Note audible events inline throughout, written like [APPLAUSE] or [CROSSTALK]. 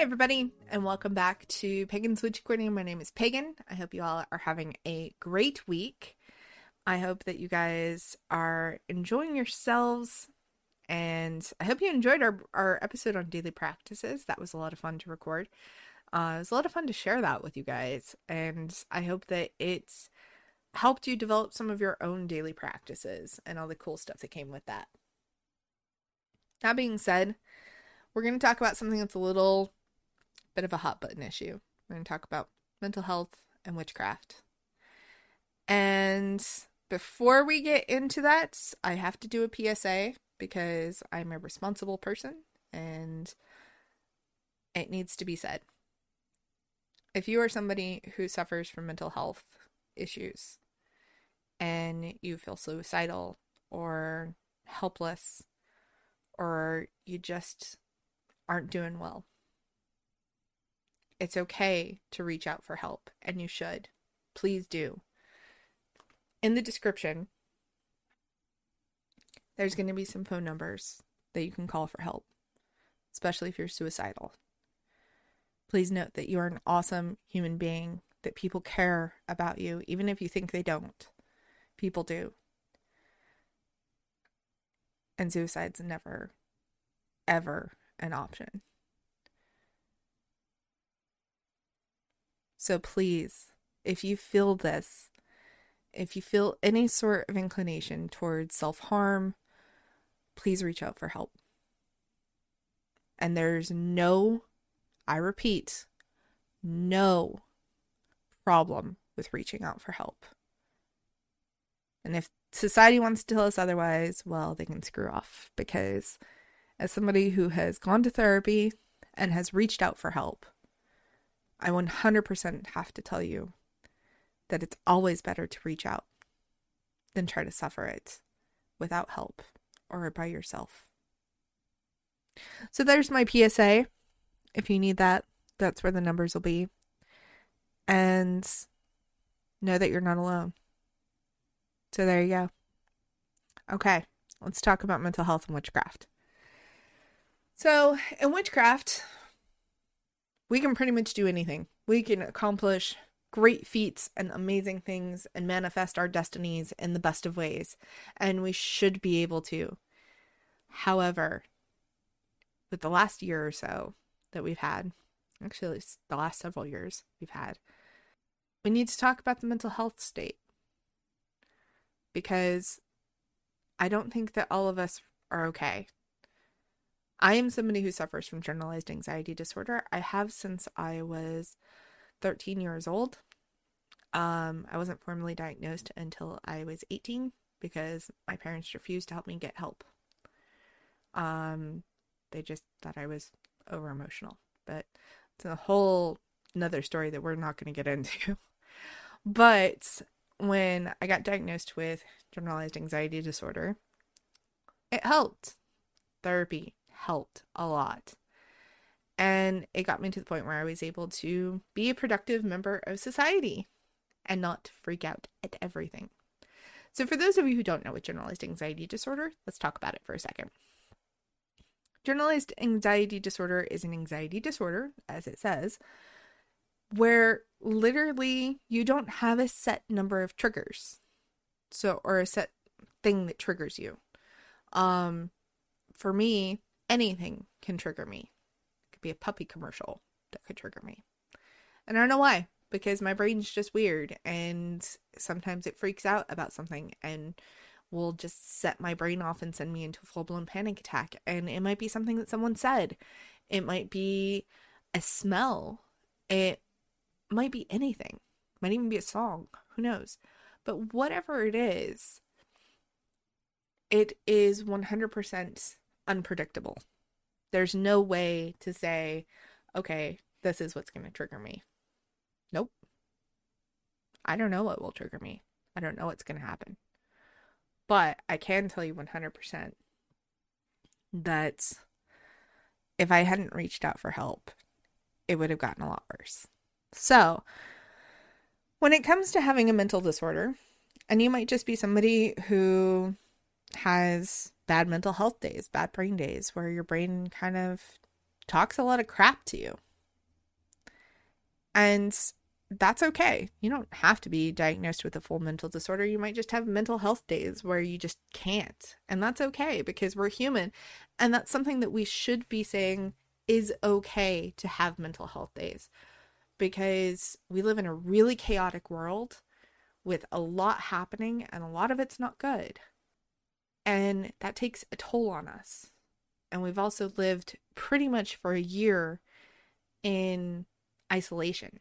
Hi, everybody, and welcome back to Pagan's Witchy Corner. My name is Pagan. I hope you all are having a great week. I hope that you guys are enjoying yourselves, and I hope you enjoyed our, our episode on daily practices. That was a lot of fun to record. Uh, it was a lot of fun to share that with you guys, and I hope that it's helped you develop some of your own daily practices and all the cool stuff that came with that. That being said, we're going to talk about something that's a little bit of a hot button issue. We're going to talk about mental health and witchcraft. And before we get into that, I have to do a PSA because I'm a responsible person and it needs to be said. If you are somebody who suffers from mental health issues and you feel suicidal or helpless or you just aren't doing well, it's okay to reach out for help, and you should. Please do. In the description, there's going to be some phone numbers that you can call for help, especially if you're suicidal. Please note that you are an awesome human being, that people care about you, even if you think they don't. People do. And suicide's never, ever an option. So please, if you feel this, if you feel any sort of inclination towards self harm, please reach out for help. And there's no, I repeat, no problem with reaching out for help. And if society wants to tell us otherwise, well, they can screw off because as somebody who has gone to therapy and has reached out for help, I 100% have to tell you that it's always better to reach out than try to suffer it without help or by yourself. So there's my PSA. If you need that, that's where the numbers will be. And know that you're not alone. So there you go. Okay, let's talk about mental health and witchcraft. So, in witchcraft, we can pretty much do anything. We can accomplish great feats and amazing things and manifest our destinies in the best of ways. And we should be able to. However, with the last year or so that we've had, actually, the last several years we've had, we need to talk about the mental health state. Because I don't think that all of us are okay. I am somebody who suffers from generalized anxiety disorder. I have since I was 13 years old. Um, I wasn't formally diagnosed until I was 18 because my parents refused to help me get help. Um, they just thought I was over emotional, but it's a whole another story that we're not going to get into. [LAUGHS] but when I got diagnosed with generalized anxiety disorder, it helped. Therapy, helped a lot. And it got me to the point where I was able to be a productive member of society and not freak out at everything. So, for those of you who don't know what generalized anxiety disorder, let's talk about it for a second. Generalized anxiety disorder is an anxiety disorder, as it says, where literally you don't have a set number of triggers. So, or a set thing that triggers you. Um, for me, anything can trigger me. It could be a puppy commercial that could trigger me. And I don't know why, because my brain's just weird and sometimes it freaks out about something and will just set my brain off and send me into a full blown panic attack. And it might be something that someone said, it might be a smell, it might be anything, it might even be a song, who knows. But whatever it is, it is 100% unpredictable. There's no way to say, okay, this is what's going to trigger me. Nope. I don't know what will trigger me. I don't know what's going to happen. But I can tell you 100% that if I hadn't reached out for help, it would have gotten a lot worse. So, when it comes to having a mental disorder, and you might just be somebody who has bad mental health days, bad brain days, where your brain kind of talks a lot of crap to you. And that's okay. You don't have to be diagnosed with a full mental disorder. You might just have mental health days where you just can't. And that's okay because we're human. And that's something that we should be saying is okay to have mental health days because we live in a really chaotic world with a lot happening and a lot of it's not good. And that takes a toll on us. And we've also lived pretty much for a year in isolation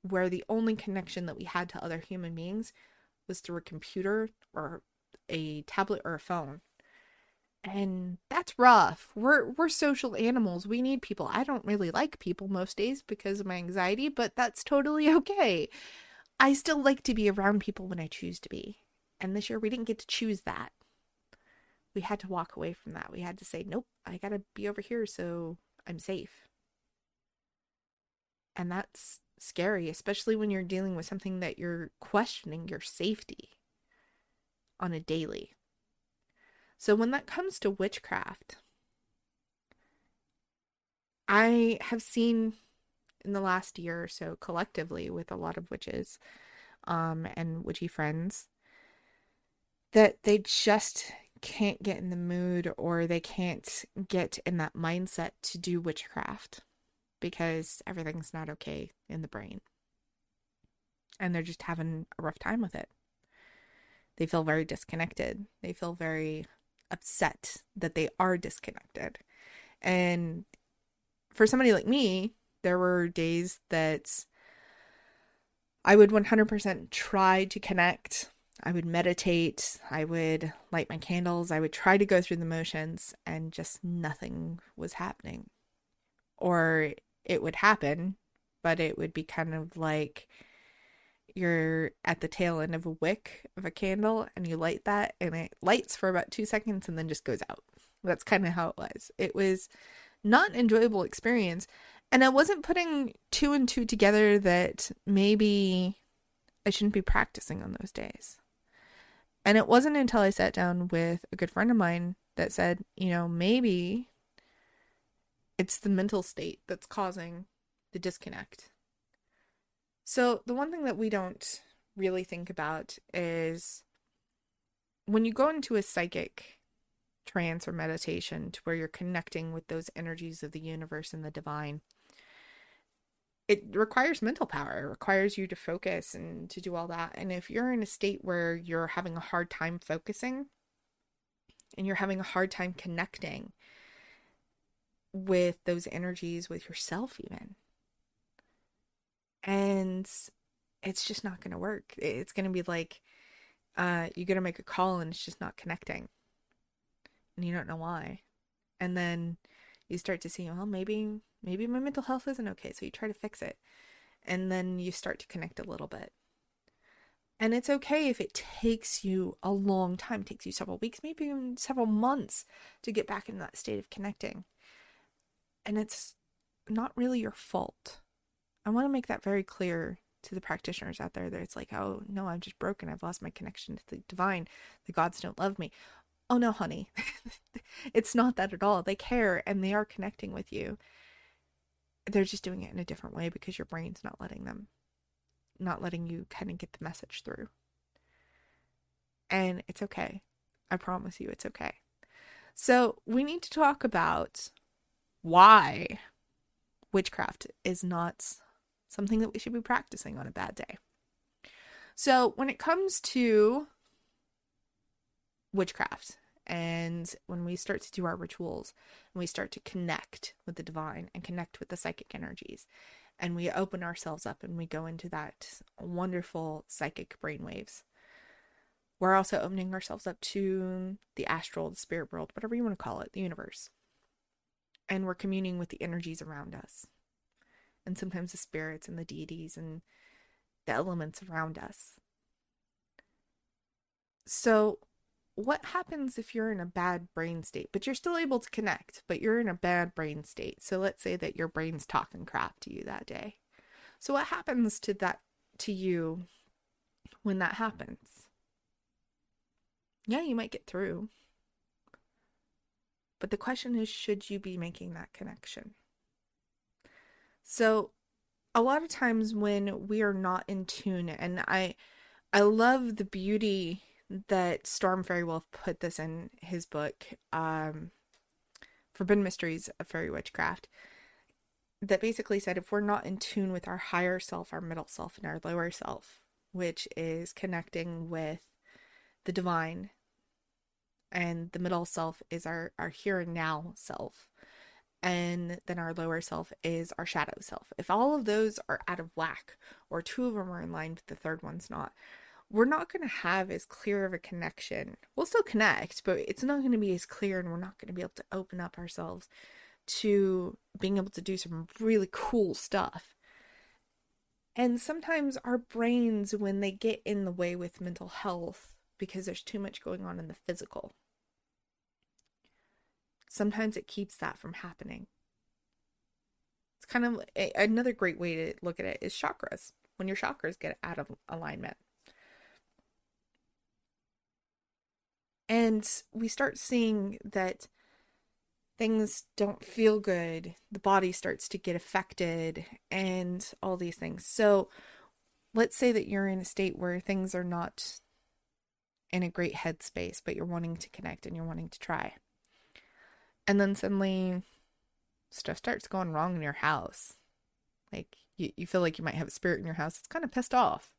where the only connection that we had to other human beings was through a computer or a tablet or a phone. And that's rough. We're we're social animals. We need people. I don't really like people most days because of my anxiety, but that's totally [LAUGHS] okay. I still like to be around people when I choose to be. And this year we didn't get to choose that. We had to walk away from that. We had to say, "Nope, I got to be over here so I'm safe." And that's scary, especially when you're dealing with something that you're questioning your safety on a daily. So, when that comes to witchcraft, I have seen in the last year or so collectively with a lot of witches um, and witchy friends that they just can't get in the mood or they can't get in that mindset to do witchcraft because everything's not okay in the brain. And they're just having a rough time with it. They feel very disconnected. They feel very upset that they are disconnected. And for somebody like me, there were days that I would 100% try to connect. I would meditate. I would light my candles. I would try to go through the motions, and just nothing was happening. Or it would happen, but it would be kind of like you're at the tail end of a wick of a candle and you light that and it lights for about two seconds and then just goes out. That's kind of how it was. It was not an enjoyable experience. And I wasn't putting two and two together that maybe I shouldn't be practicing on those days. And it wasn't until I sat down with a good friend of mine that said, you know, maybe it's the mental state that's causing the disconnect. So, the one thing that we don't really think about is when you go into a psychic trance or meditation to where you're connecting with those energies of the universe and the divine, it requires mental power. It requires you to focus and to do all that. And if you're in a state where you're having a hard time focusing and you're having a hard time connecting, with those energies with yourself even and it's just not going to work it's going to be like uh you're going to make a call and it's just not connecting and you don't know why and then you start to see well maybe maybe my mental health isn't okay so you try to fix it and then you start to connect a little bit and it's okay if it takes you a long time, takes you several weeks, maybe even several months to get back in that state of connecting and it's not really your fault. I want to make that very clear to the practitioners out there that it's like, oh, no, I'm just broken. I've lost my connection to the divine. The gods don't love me. Oh, no, honey. [LAUGHS] it's not that at all. They care and they are connecting with you. They're just doing it in a different way because your brain's not letting them, not letting you kind of get the message through. And it's okay. I promise you, it's okay. So, we need to talk about why witchcraft is not something that we should be practicing on a bad day. So, when it comes to witchcraft, and when we start to do our rituals and we start to connect with the divine and connect with the psychic energies, and we open ourselves up and we go into that wonderful psychic brainwaves, we're also opening ourselves up to the astral, the spirit world, whatever you want to call it, the universe. And we're communing with the energies around us. And sometimes the spirits and the deities and the elements around us. So, what happens if you're in a bad brain state, but you're still able to connect, but you're in a bad brain state? So, let's say that your brain's talking crap to you that day. So, what happens to that to you when that happens? Yeah, you might get through. But the question is should you be making that connection? So, a lot of times when we are not in tune and I I love the beauty that Storm Faerywolf put this in his book um Forbidden Mysteries of Faery Witchcraft that basically said if we're not in tune with our higher self, our middle self, and our lower self, which is connecting with the divine, and the middle self is our, our here and now self, and then our lower self is our shadow self. If all of those are out of whack, or two of them are in line, but the third one's not, we're not going to have as clear of a connection. We'll still connect, but it's not going to be as clear, and we're not going to be able to open up ourselves to being able to do some really cool stuff. And sometimes our brains, when they get in the way with mental health, because there's too much going on in the physical, sometimes it keeps that from happening. It's kind of a, another great way to look at it is chakras. When your chakras get out of alignment. And we start seeing that things don't feel good, the body starts to get affected, and all these things. So, let's say that you're in a state where things are not in a great headspace, but you're wanting to connect and you're wanting to try. And then suddenly stuff starts going wrong in your house. Like you, you feel like you might have a spirit in your house. It's kind of pissed off.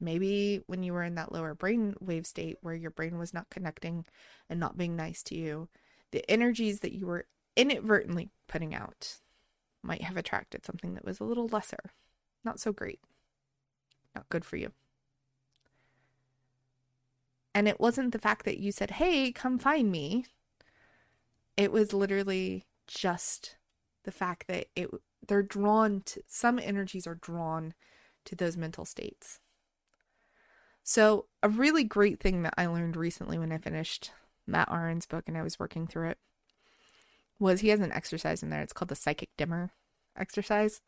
Maybe when you were in that lower brain wave state where your brain was not connecting and not being nice to you, the energies that you were inadvertently putting out might have attracted something that was a little lesser, not so great, not good for you. And it wasn't the fact that you said, hey, come find me. It was literally just the fact that it they're drawn to some energies are drawn to those mental states. So, a really great thing that I learned recently when I finished Mat Auryn's book and I was working through it was he has an exercise in there. It's called the psychic dimmer exercise.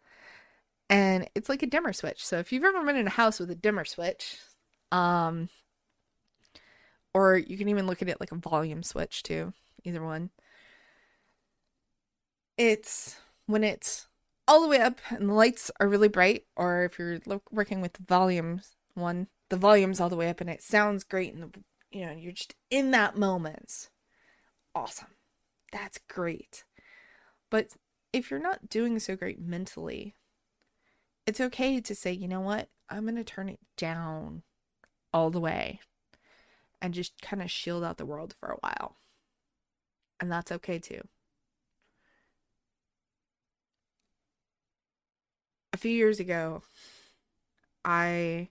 And it's like a dimmer switch. So, if you've ever been in a house with a dimmer switch, um, or you can even look at it like a volume switch too, either one. It's when it's all the way up and the lights are really bright, or if you're working with the volume one, the volume's all the way up and it sounds great and the, you know you're just in that moment. Awesome. That's great. But if you're not doing so great mentally it's okay to say you know what? I'm going to turn it down all the way and just kind of shield out the world for a while. And that's okay too. A few years ago i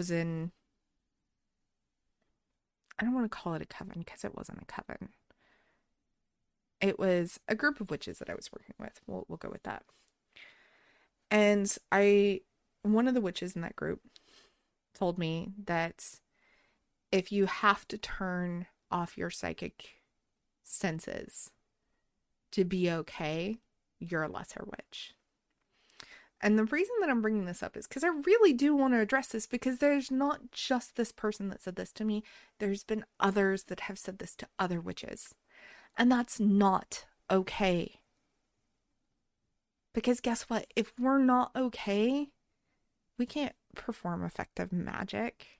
was in I don't want to call it a coven because it wasn't a coven. It was a group of witches that I was working with. We'll we'll go with that. And I one of the witches in that group told me that if you have to turn off your psychic senses to be okay, you're a lesser witch. And the reason that I'm bringing this up is because I really do want to address this because there's not just this person that said this to me, there's been others that have said this to other witches. And that's not okay. Because guess what? If we're not okay, we can't perform effective magic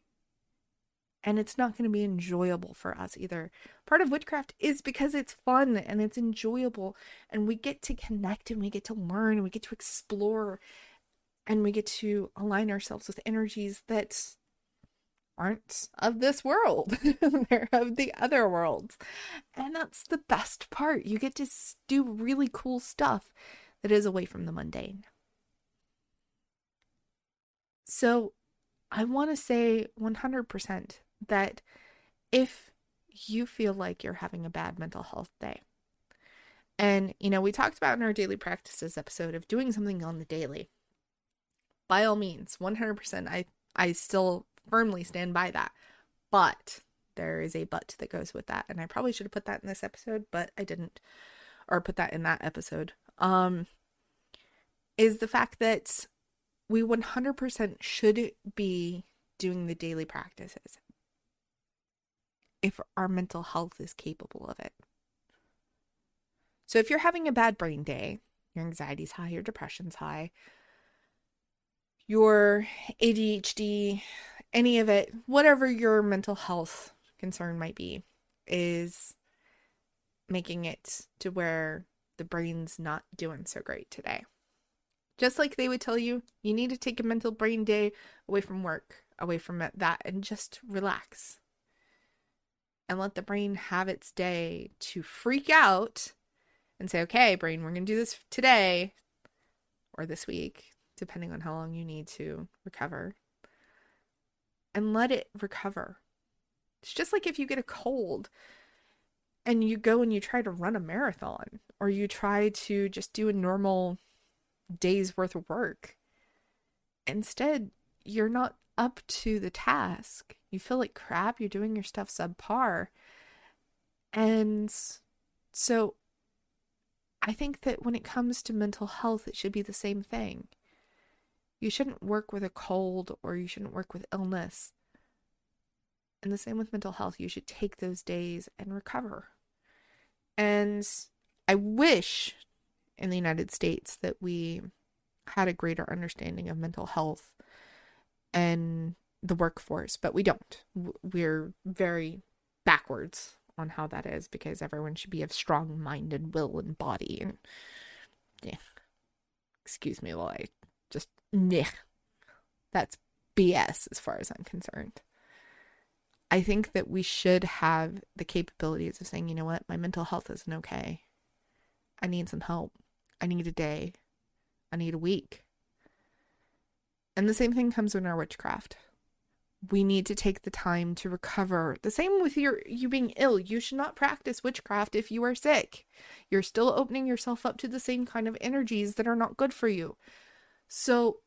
and it's not going to be enjoyable for us either. Part of witchcraft is because it's fun and it's enjoyable, and we get to connect and we get to learn and we get to explore and we get to align ourselves with energies that aren't of this world, [LAUGHS] they're of the other worlds. And that's the best part. You get to do really cool stuff that is away from the mundane. So, I want to say 100% that if you feel like you're having a bad mental health day, and you know, we talked about in our daily practices episode of doing something on the daily. By all means, 100%, I I still firmly stand by that. But there is a but that goes with that, and I probably should have put that in this episode, but I didn't or put that in that episode. Um is the fact that we 100% should be doing the daily practices if our mental health is capable of it. So if you're having a bad brain day, your anxiety's high, your depression's high, your ADHD, any of it, whatever your mental health concern might be, is making it to where the brain's not doing so great today. Just like they would tell you, you need to take a mental brain day away from work, away from that, and just relax. And let the brain have its day to freak out and say, okay, brain, we're going to do this today or this week, depending on how long you need to recover. And let it recover. It's just like if you get a cold and you go and you try to run a marathon or you try to just do a normal day's worth of work. Instead, you're not up to the task. You feel like crap, you're doing your stuff subpar. And so I think that when it comes to mental health, it should be the same thing. You shouldn't work with a cold or you shouldn't work with illness. And the same with mental health. You should take those days and recover. And I wish in the United States that we had a greater understanding of mental health and the workforce, but we don't. We're very backwards on how that is because everyone should be of strong mind and will and body and yeah. Excuse me while I just yeah. That's BS as far as I'm concerned. I think that we should have the capabilities of saying, you know what, my mental health isn't okay. I need some help. I need a day. I need a week. And the same thing comes in our witchcraft. We need to take the time to recover. The same with your you being ill. You should not practice witchcraft if you are sick. You're still opening yourself up to the same kind of energies that are not good for you. So,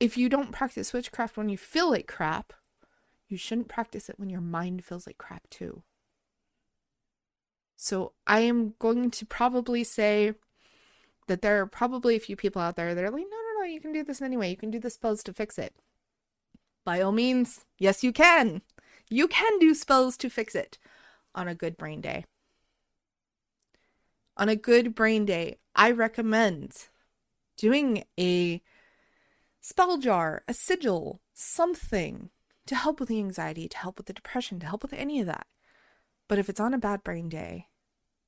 if you don't practice witchcraft when you feel like crap, you shouldn't practice it when your mind feels like crap too. So, I am going to probably say that there are probably a few people out there that are like, no, Oh, you can do this anyway. You can do the spells to fix it. By all means, yes, you can. You can do spells to fix it on a good brain day. On a good brain day, I recommend doing a spell jar, a sigil, something to help with the anxiety, to help with the depression, to help with any of that. But if it's on a bad brain day,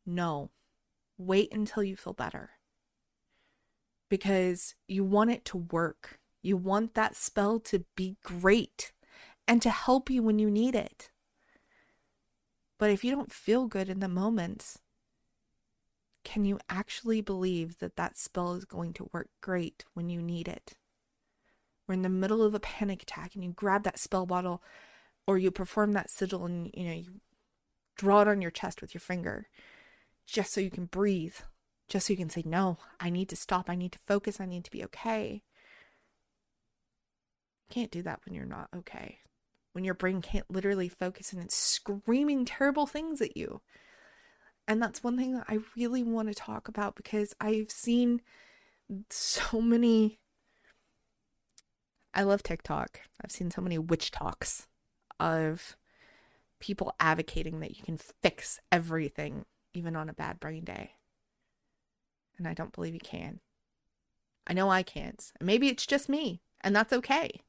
no. Wait until you feel better because you want it to work. You want that spell to be great and to help you when you need it. But if you don't feel good in the moment, can you actually believe that that spell is going to work great when you need it? We're in the middle of a panic attack and you grab that spell bottle or you perform that sigil and you know you draw it on your chest with your finger just so you can breathe just so you can say, no, I need to stop. I need to focus. I need to be okay. You can't do that when you're not okay. When your brain can't literally focus and it's screaming terrible things at you. And that's one thing that I really want to talk about because I've seen so many. I love TikTok. I've seen so many WitchToks of people advocating that you can fix everything, even on a bad brain day and I don't believe you can. I know I can't. Maybe it's just me, and that's okay.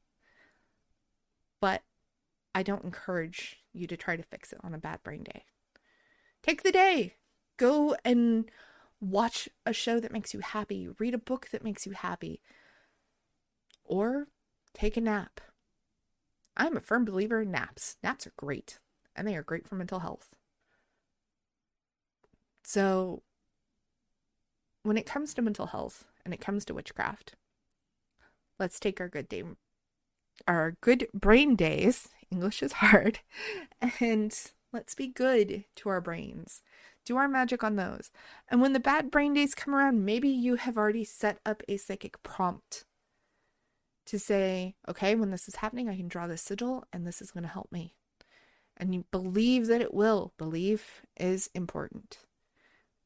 But I don't encourage you to try to fix it on a bad brain day. Take the day. Go and watch a show that makes you happy, read a book that makes you happy, or take a nap. I'm a firm believer in naps. Naps are great, and they are great for mental health. So when it comes to mental health and it comes to witchcraft, let's take our good day, our good brain days. English is hard, [LAUGHS] and let's be good to our brains. Do our magic on those. And when the bad brain days come around, maybe you have already set up a psychic prompt to say, okay, when this is happening, I can draw this sigil and this is going to help me. And you believe that it will. Belief is important.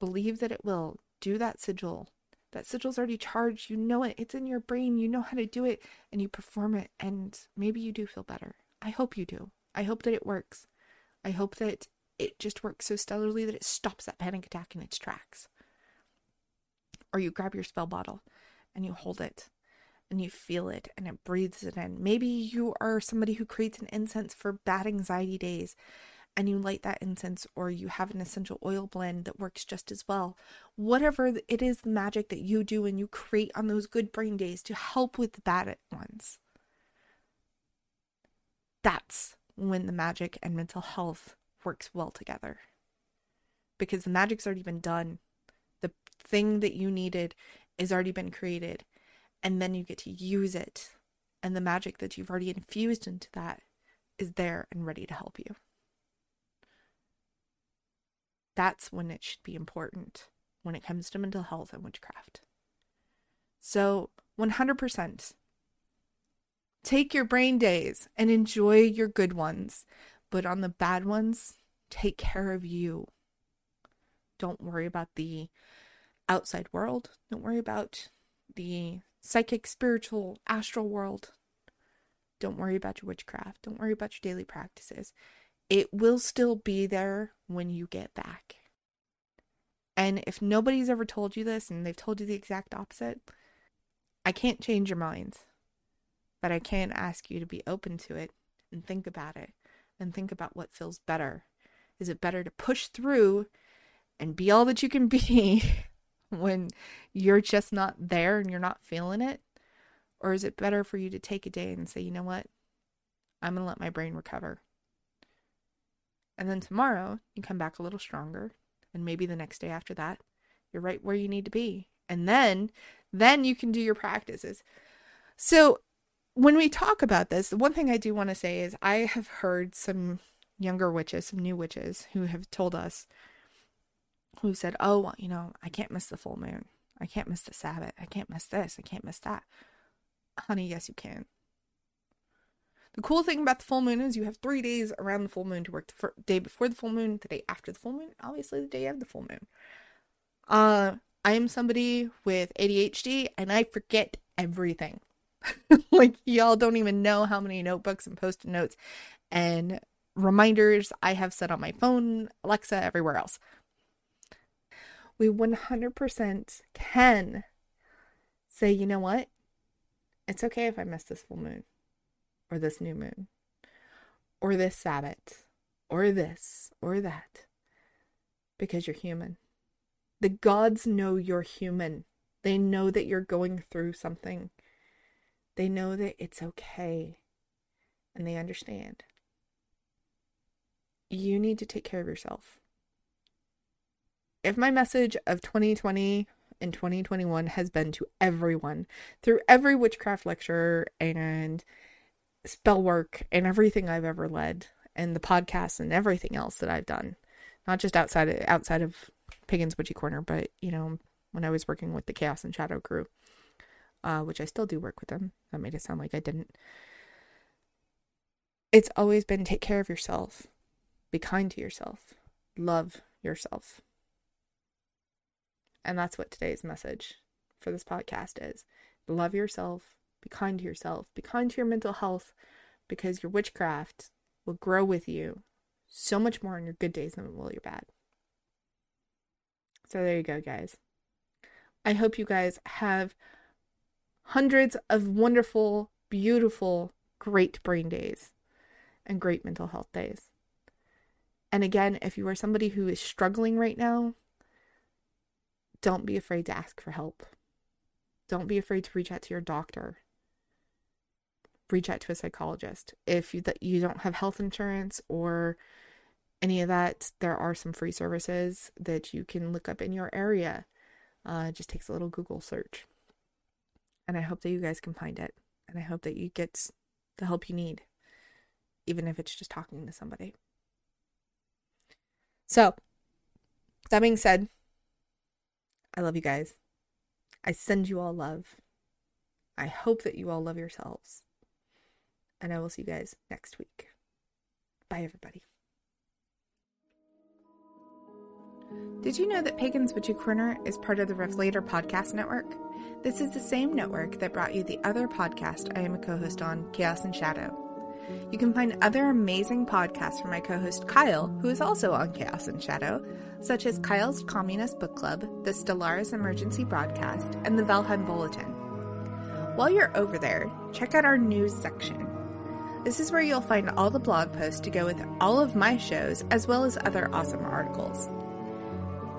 Believe that it will do that sigil. That sigil's already charged. You know it. It's in your brain. You know how to do it and you perform it. And maybe you do feel better. I hope you do. I hope that it works. I hope that it just works so stellarly that it stops that panic attack in its tracks. Or you grab your spell bottle and you hold it and you feel it and it breathes it in. Maybe you are somebody who creates an incense for bad anxiety days and you light that incense or you have an essential oil blend that works just as well. Whatever it is, the magic that you do and you create on those good brain days to help with the bad ones. That's when the magic and mental health works well together. Because the magic's already been done. The thing that you needed is already been created. And then you get to use it. And the magic that you've already infused into that is there and ready to help you. That's when it should be important when it comes to mental health and witchcraft. So, 100%. Take your brain days and enjoy your good ones, but on the bad ones, take care of you. Don't worry about the outside world. Don't worry about the psychic, spiritual, astral world. Don't worry about your witchcraft. Don't worry about your daily practices it will still be there when you get back. And if nobody's ever told you this and they've told you the exact opposite, I can't change your minds. But I can ask you to be open to it and think about it and think about what feels better. Is it better to push through and be all that you can be [LAUGHS] when you're just not there and you're not feeling it? Or is it better for you to take a day and say, you know what? I'm going to let my brain recover. And then tomorrow, you come back a little stronger. And maybe the next day after that, you're right where you need to be. And then, then you can do your practices. So, when we talk about this, the one thing I do want to say is I have heard some younger witches, some new witches who have told us, who said, Oh, you know, I can't miss the full moon. I can't miss the Sabbath. I can't miss this. I can't miss that. Honey, yes, you can. The cool thing about the full moon is you have three days around the full moon to work the day before the full moon, the day after the full moon, obviously the day of the full moon. Uh, I am somebody with ADHD and I forget everything. [LAUGHS] like y'all don't even know how many notebooks and post-it notes and reminders I have set on my phone, Alexa, everywhere else. We 100% can say, you know what? It's okay if I miss this full moon or this new moon or this Sabbath or this or that because you're human. The gods know you're human. They know that you're going through something. They know that it's okay and they understand. You need to take care of yourself. If my message of 2020 and 2021 has been to everyone through every witchcraft lecture and spell work and everything I've ever led and the podcast and everything else that I've done. Not just outside of, outside of Pagan's Witchy Corner, but you know, when I was working with the Chaos and Shadow crew, uh, which I still do work with them. That made it sound like I didn't. It's always been take care of yourself, be kind to yourself, love yourself. And that's what today's message for this podcast is. Love yourself, be kind to yourself. Be kind to your mental health because your witchcraft will grow with you so much more on your good days than it will your bad. So there you go, guys. I hope you guys have hundreds of wonderful, beautiful, great brain days and great mental health days. And again, if you are somebody who is struggling right now, don't be afraid to ask for help. Don't be afraid to reach out to your doctor reach out to a psychologist. If you, that you don't have health insurance or any of that, there are some free services that you can look up in your area. Uh, it just takes a little Google search. And I hope that you guys can find it. And I hope that you get the help you need, even if it's just talking to somebody. So, that being said, I love you guys. I send you all love. I hope that you all love yourselves and I will see you guys next week. Bye, everybody. Did you know that Pagan's Witchy Corner is part of the Revelator podcast network? This is the same network that brought you the other podcast I am a co host on, Chaos and Shadow. You can find other amazing podcasts from my co host Kyle, who is also on Chaos and Shadow, such as Kyle's Communist Book Club, the Stellaris Emergency Broadcast, and the Valheim Bulletin. While you're over there, check out our news section. This is where you'll find all the blog posts to go with all of my shows, as well as other awesome articles.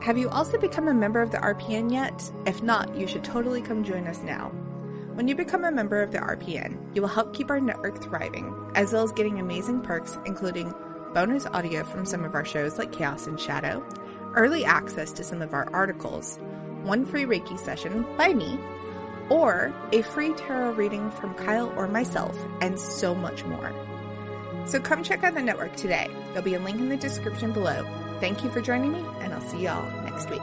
Have you also become a member of the RPN yet? If not, you should totally come join us now. When you become a member of the RPN, you will help keep our network thriving, as well as getting amazing perks, including bonus audio from some of our shows like Chaos and Shadow, early access to some of our articles, one free Reiki session by me, or a free tarot reading from Kyle or myself, and so much more. So come check out the network today. There'll be a link in the description below. Thank you for joining me, and I'll see y'all next week.